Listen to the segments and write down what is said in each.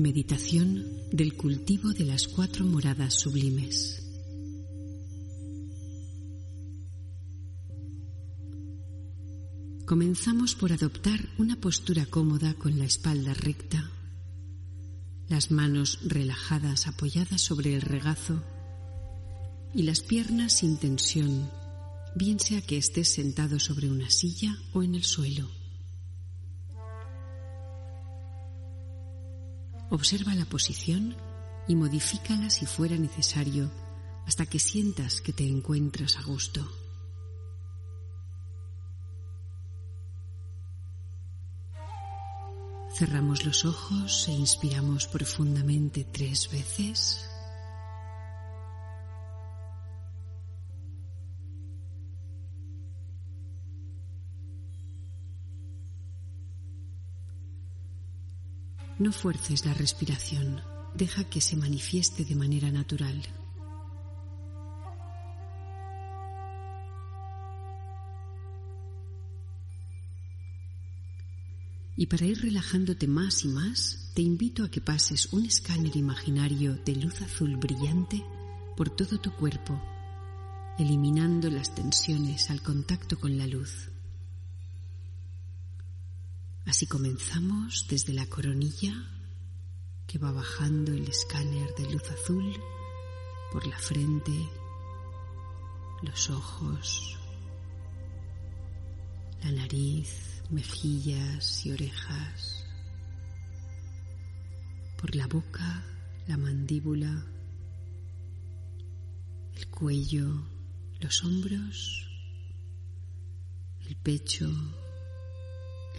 Meditación del cultivo de las cuatro moradas sublimes. Comenzamos por adoptar una postura cómoda con la espalda recta, las manos relajadas apoyadas sobre el regazo y las piernas sin tensión, bien sea que estés sentado sobre una silla o en el suelo. Observa la posición y modifícala si fuera necesario hasta que sientas que te encuentras a gusto. Cerramos los ojos e inspiramos profundamente tres veces. No fuerces la respiración, deja que se manifieste de manera natural. Y para ir relajándote más y más, te invito a que pases un escáner imaginario de luz azul brillante por todo tu cuerpo, eliminando las tensiones al contacto con la luz. Así comenzamos desde la coronilla que va bajando el escáner de luz azul por la frente, los ojos, la nariz, mejillas y orejas, por la boca, la mandíbula, el cuello, los hombros, el pecho,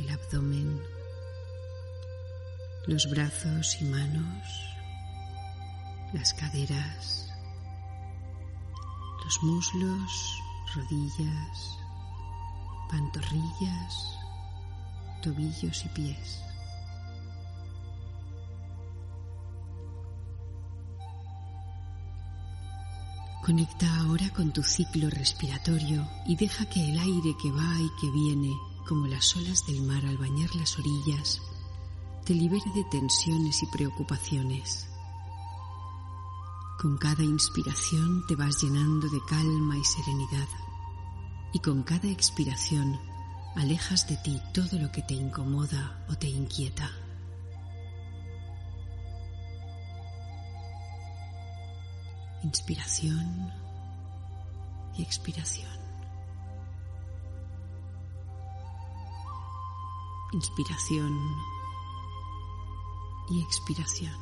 el abdomen, los brazos y manos, las caderas, los muslos, rodillas, pantorrillas, tobillos y pies. Conecta ahora con tu ciclo respiratorio y deja que el aire que va y que viene como las olas del mar al bañar las orillas, te libere de tensiones y preocupaciones. Con cada inspiración te vas llenando de calma y serenidad y con cada expiración alejas de ti todo lo que te incomoda o te inquieta. Inspiración y expiración. Inspiración y expiración.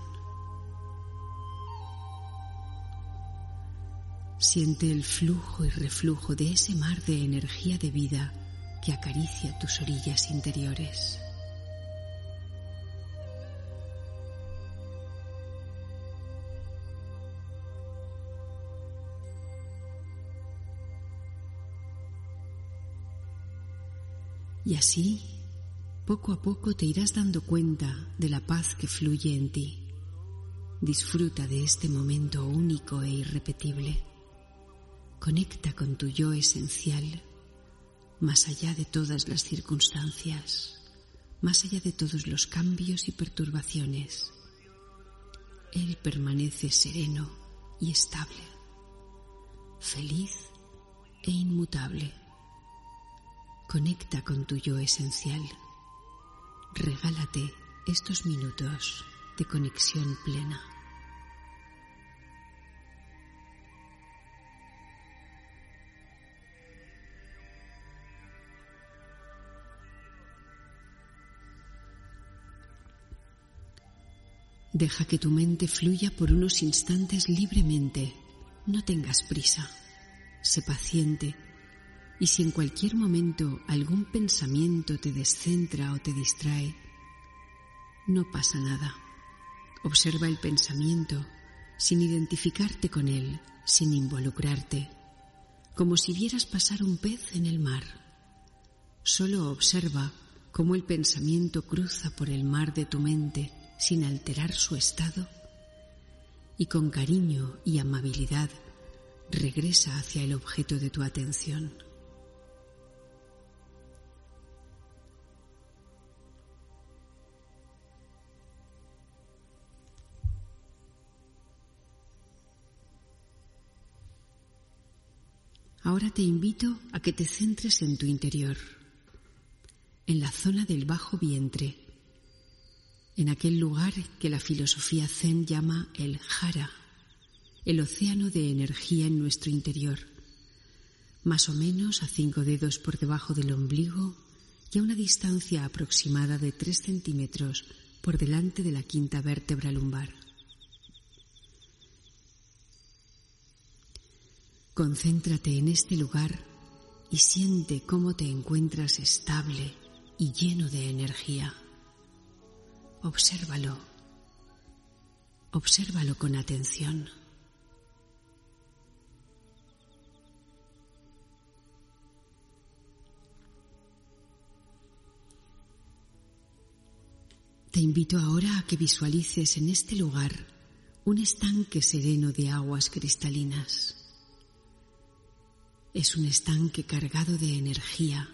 Siente el flujo y reflujo de ese mar de energía de vida que acaricia tus orillas interiores. Y así poco a poco te irás dando cuenta de la paz que fluye en ti. Disfruta de este momento único e irrepetible. Conecta con tu yo esencial, más allá de todas las circunstancias, más allá de todos los cambios y perturbaciones. Él permanece sereno y estable, feliz e inmutable. Conecta con tu yo esencial Regálate estos minutos de conexión plena. Deja que tu mente fluya por unos instantes libremente. No tengas prisa. Sé paciente y si en cualquier momento algún pensamiento te descentra o te distrae, no pasa nada. Observa el pensamiento sin identificarte con él, sin involucrarte, como si vieras pasar un pez en el mar. Solo observa cómo el pensamiento cruza por el mar de tu mente sin alterar su estado y con cariño y amabilidad regresa hacia el objeto de tu atención. Ahora te invito a que te centres en tu interior, en la zona del bajo vientre, en aquel lugar que la filosofía zen llama el jara, el océano de energía en nuestro interior, más o menos a cinco dedos por debajo del ombligo y a una distancia aproximada de tres centímetros por delante de la quinta vértebra lumbar. Concéntrate en este lugar y siente cómo te encuentras estable y lleno de energía. Obsérvalo. Obsérvalo con atención. Te invito ahora a que visualices en este lugar un estanque sereno de aguas cristalinas. Es un estanque cargado de energía,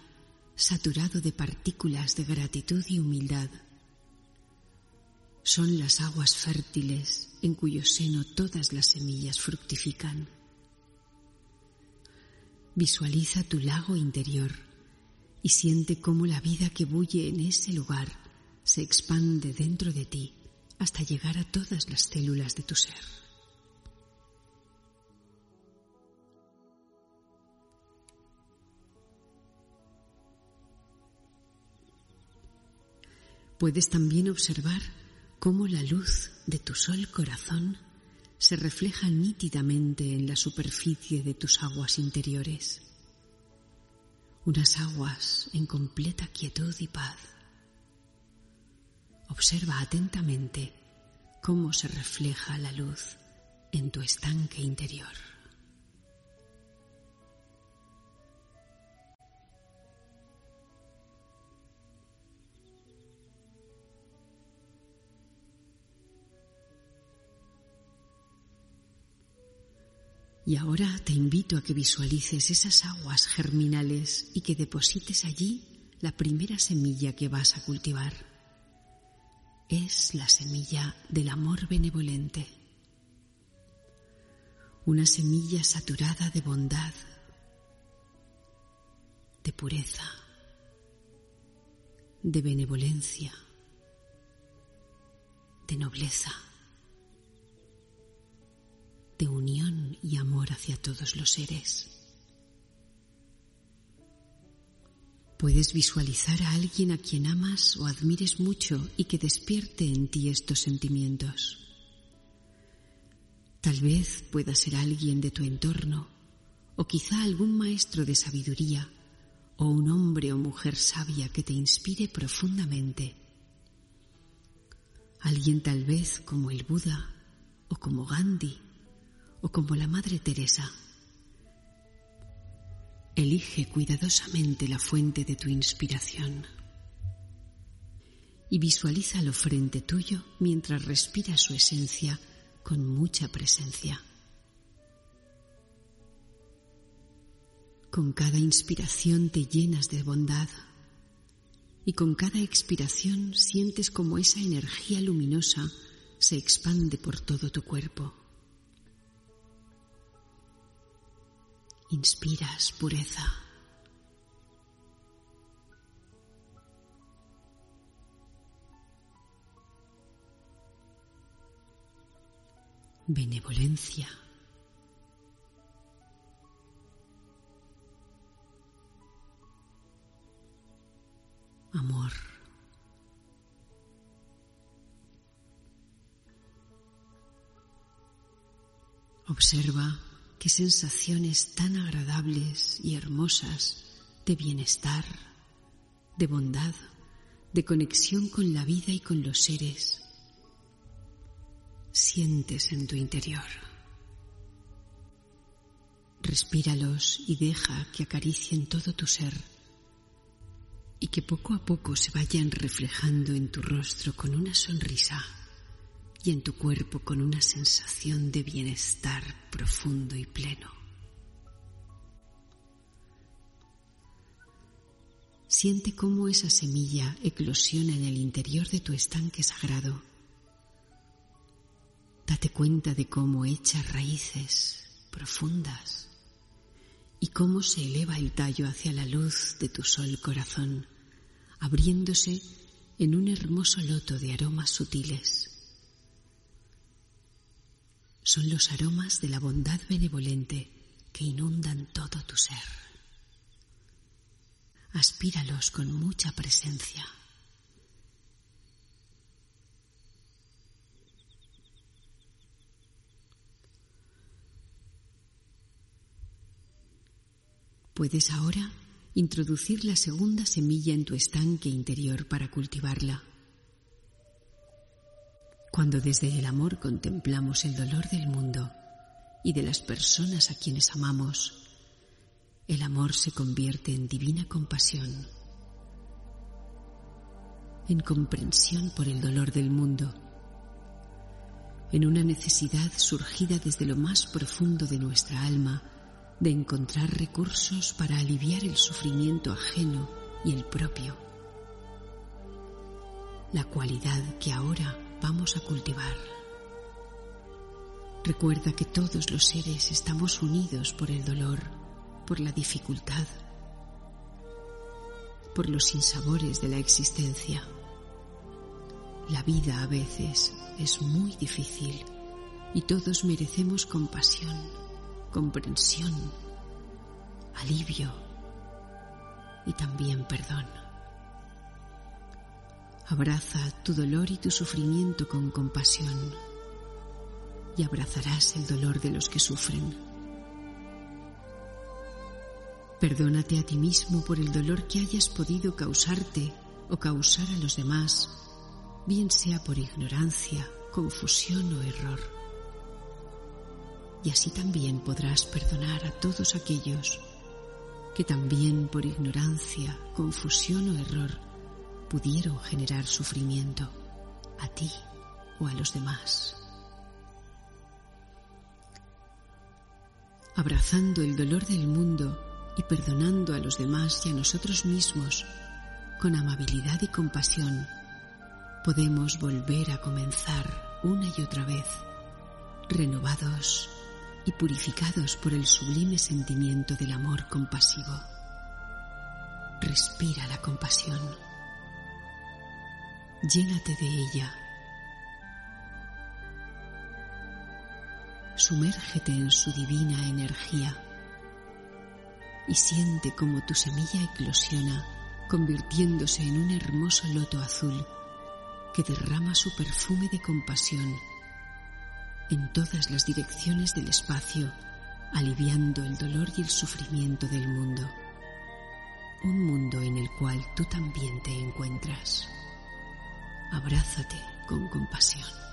saturado de partículas de gratitud y humildad. Son las aguas fértiles en cuyo seno todas las semillas fructifican. Visualiza tu lago interior y siente cómo la vida que bulle en ese lugar se expande dentro de ti hasta llegar a todas las células de tu ser. Puedes también observar cómo la luz de tu sol corazón se refleja nítidamente en la superficie de tus aguas interiores, unas aguas en completa quietud y paz Observa atentamente cómo se refleja la luz en tu estanque interior. Y ahora te invito a que visualices esas aguas germinales y que deposites allí la primera semilla que vas a cultivar. Es la semilla del amor benevolente, una semilla saturada de bondad, de pureza, de benevolencia, de nobleza, de unión y amor hacia todos los seres. Puedes visualizar a alguien a quien amas o admires mucho y que despierte en ti estos sentimientos. Tal vez pueda ser alguien de tu entorno o quizá algún maestro de sabiduría o un hombre o mujer sabia que te inspire profundamente. Alguien tal vez como el Buda o como Gandhi o como la Madre Teresa Elige cuidadosamente la fuente de tu inspiración y visualízalo frente tuyo mientras respiras su esencia con mucha presencia. Con cada inspiración te llenas de bondad y con cada expiración sientes como esa energía luminosa se expande por todo tu cuerpo. Inspiras pureza. Benevolencia. Amor. Observa qué sensaciones tan agradables y hermosas de bienestar, de bondad, de conexión con la vida y con los seres sientes en tu interior. Respíralos y deja que acaricien todo tu ser y que poco a poco se vayan reflejando en tu rostro con una sonrisa y en tu cuerpo con una sensación de bienestar profundo y pleno. Siente cómo esa semilla eclosiona en el interior de tu estanque sagrado. Date cuenta de cómo echa raíces profundas y cómo se eleva el tallo hacia la luz de tu sol corazón, abriéndose en un hermoso loto de aromas sutiles. Son los aromas de la bondad benevolente que inundan todo tu ser. Aspíralos con mucha presencia. Puedes ahora introducir la segunda semilla en tu estanque interior para cultivarla. Cuando desde el amor contemplamos el dolor del mundo y de las personas a quienes amamos, el amor se convierte en divina compasión, en comprensión por el dolor del mundo, en una necesidad surgida desde lo más profundo de nuestra alma de encontrar recursos para aliviar el sufrimiento ajeno y el propio, la cualidad que ahora vamos a cultivar. Recuerda que todos los seres estamos unidos por el dolor, por la dificultad, por los sinsabores de la existencia. La vida a veces es muy difícil y todos merecemos compasión comprensión, alivio y también perdón. Abraza tu dolor y tu sufrimiento con compasión y abrazarás el dolor de los que sufren. Perdónate a ti mismo por el dolor que hayas podido causarte o causar a los demás, bien sea por ignorancia, confusión o error y así también podrás perdonar a todos aquellos que también por ignorancia, confusión o error pudieron generar sufrimiento a ti o a los demás. Abrazando el dolor del mundo y perdonando a los demás y a nosotros mismos con amabilidad y compasión, podemos volver a comenzar una y otra vez, renovados y purificados por el sublime sentimiento del amor compasivo. Respira la compasión. Llénate de ella. Sumérgete en su divina energía y siente como tu semilla eclosiona convirtiéndose en un hermoso loto azul que derrama su perfume de compasión en todas las direcciones del espacio, aliviando el dolor y el sufrimiento del mundo. Un mundo en el cual tú también te encuentras. Abrázate con compasión.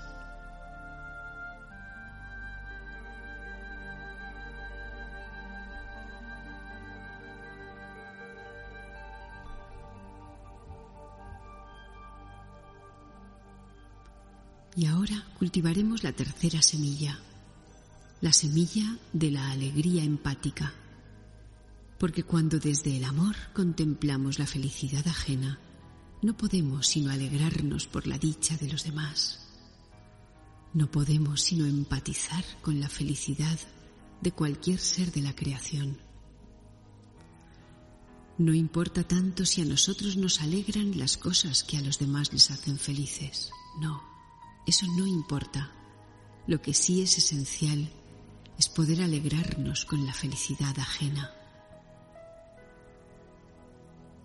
Y ahora cultivaremos la tercera semilla, la semilla de la alegría empática. Porque cuando desde el amor contemplamos la felicidad ajena, no podemos sino alegrarnos por la dicha de los demás. No podemos sino empatizar con la felicidad de cualquier ser de la creación. No importa tanto si a nosotros nos alegran las cosas que a los demás les hacen felices, no. Eso no importa. Lo que sí es esencial es poder alegrarnos con la felicidad ajena.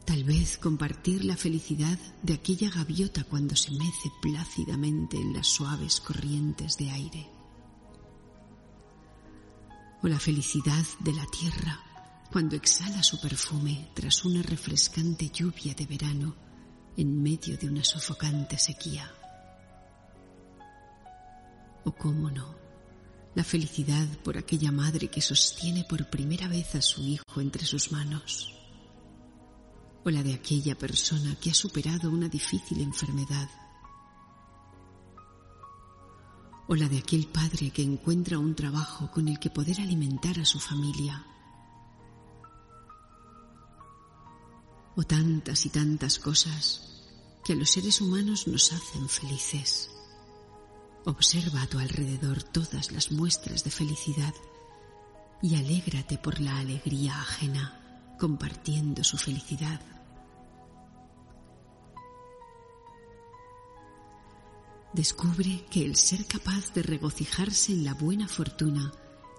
Tal vez compartir la felicidad de aquella gaviota cuando se mece plácidamente en las suaves corrientes de aire. O la felicidad de la tierra cuando exhala su perfume tras una refrescante lluvia de verano en medio de una sofocante sequía. O cómo no, la felicidad por aquella madre que sostiene por primera vez a su hijo entre sus manos. O la de aquella persona que ha superado una difícil enfermedad. O la de aquel padre que encuentra un trabajo con el que poder alimentar a su familia. O tantas y tantas cosas que a los seres humanos nos hacen felices. Observa a tu alrededor todas las muestras de felicidad y alégrate por la alegría ajena, compartiendo su felicidad. Descubre que el ser capaz de regocijarse en la buena fortuna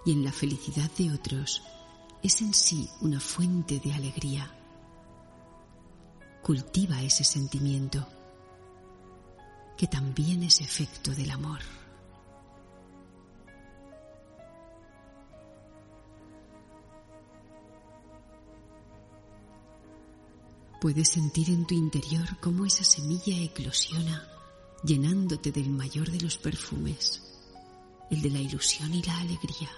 y en la felicidad de otros es en sí una fuente de alegría. Cultiva ese sentimiento, que también es efecto del amor. Puedes sentir en tu interior cómo esa semilla eclosiona, llenándote del mayor de los perfumes, el de la ilusión y la alegría.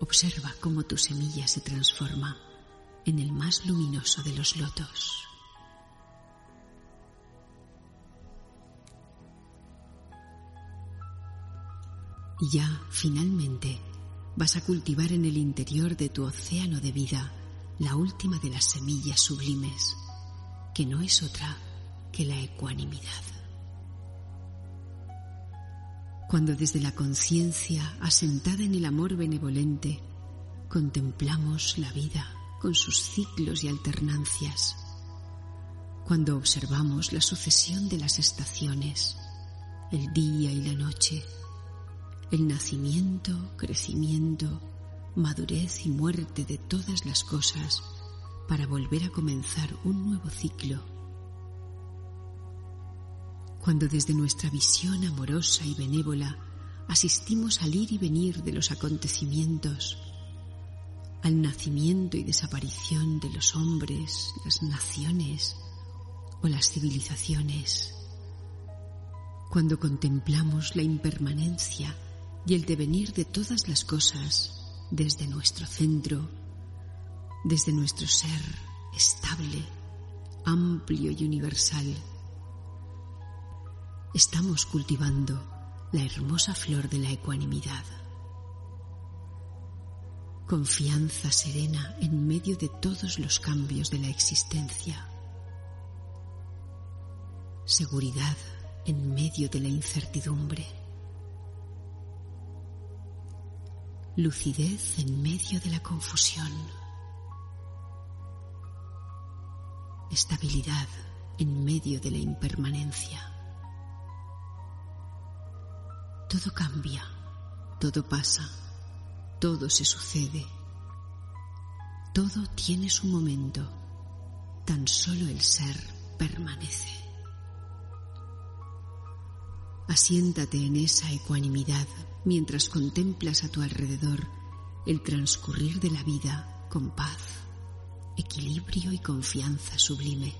Observa cómo tu semilla se transforma en el más luminoso de los lotos. Y ya, finalmente, vas a cultivar en el interior de tu océano de vida la última de las semillas sublimes, que no es otra que la ecuanimidad. Cuando desde la conciencia asentada en el amor benevolente contemplamos la vida con sus ciclos y alternancias, cuando observamos la sucesión de las estaciones, el día y la noche, el nacimiento, crecimiento, madurez y muerte de todas las cosas para volver a comenzar un nuevo ciclo. Cuando desde nuestra visión amorosa y benévola asistimos al ir y venir de los acontecimientos, al nacimiento y desaparición de los hombres, las naciones o las civilizaciones, cuando contemplamos la impermanencia y el devenir de todas las cosas desde nuestro centro, desde nuestro ser estable, amplio y universal. Estamos cultivando la hermosa flor de la ecuanimidad. Confianza serena en medio de todos los cambios de la existencia. Seguridad en medio de la incertidumbre lucidez en medio de la confusión, estabilidad en medio de la impermanencia. Todo cambia, todo pasa, todo se sucede, todo tiene su momento, tan solo el ser permanece. Asiéntate en esa ecuanimidad mientras contemplas a tu alrededor el transcurrir de la vida con paz, equilibrio y confianza sublime.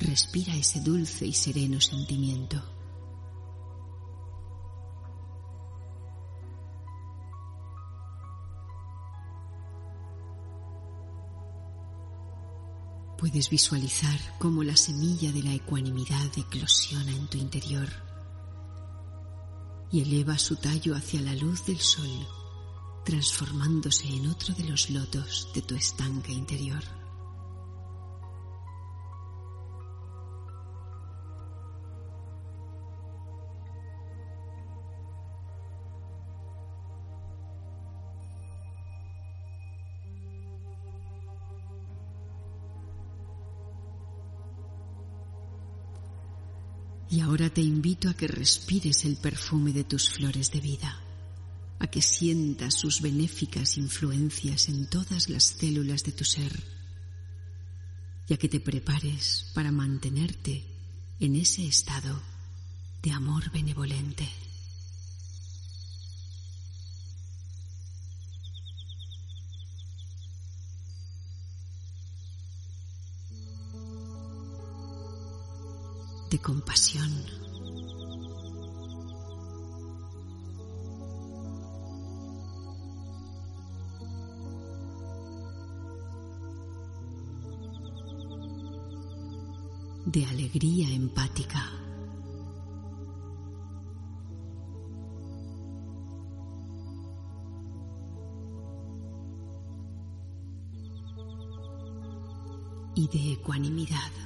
Respira ese dulce y sereno sentimiento. Puedes visualizar cómo la semilla de la ecuanimidad eclosiona en tu interior y eleva su tallo hacia la luz del sol, transformándose en otro de los lotos de tu estanque interior. Ahora te invito a que respires el perfume de tus flores de vida, a que sientas sus benéficas influencias en todas las células de tu ser y a que te prepares para mantenerte en ese estado de amor benevolente. De compasión. de alegría empática. y de ecuanimidad.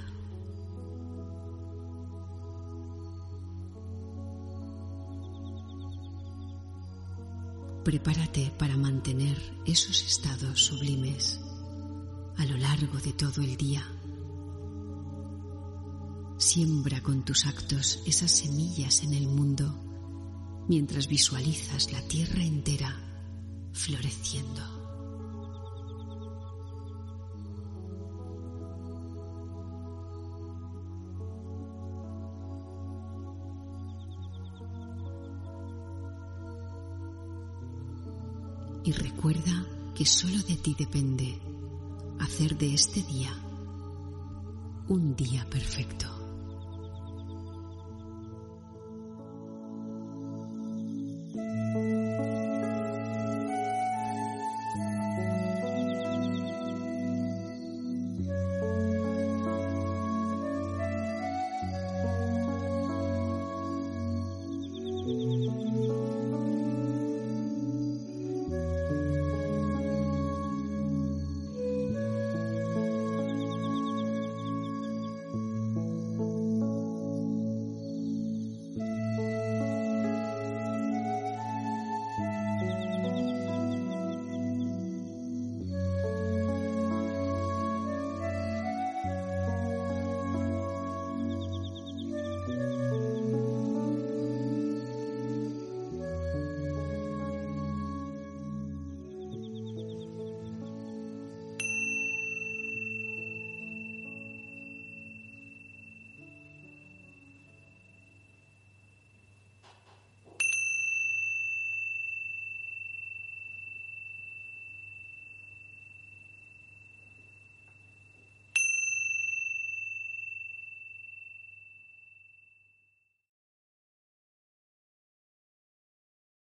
Prepárate para mantener esos estados sublimes a lo largo de todo el día. Siembra con tus actos esas semillas en el mundo mientras visualizas la tierra entera floreciendo. Recuerda que solo de ti depende hacer de este día un día perfecto.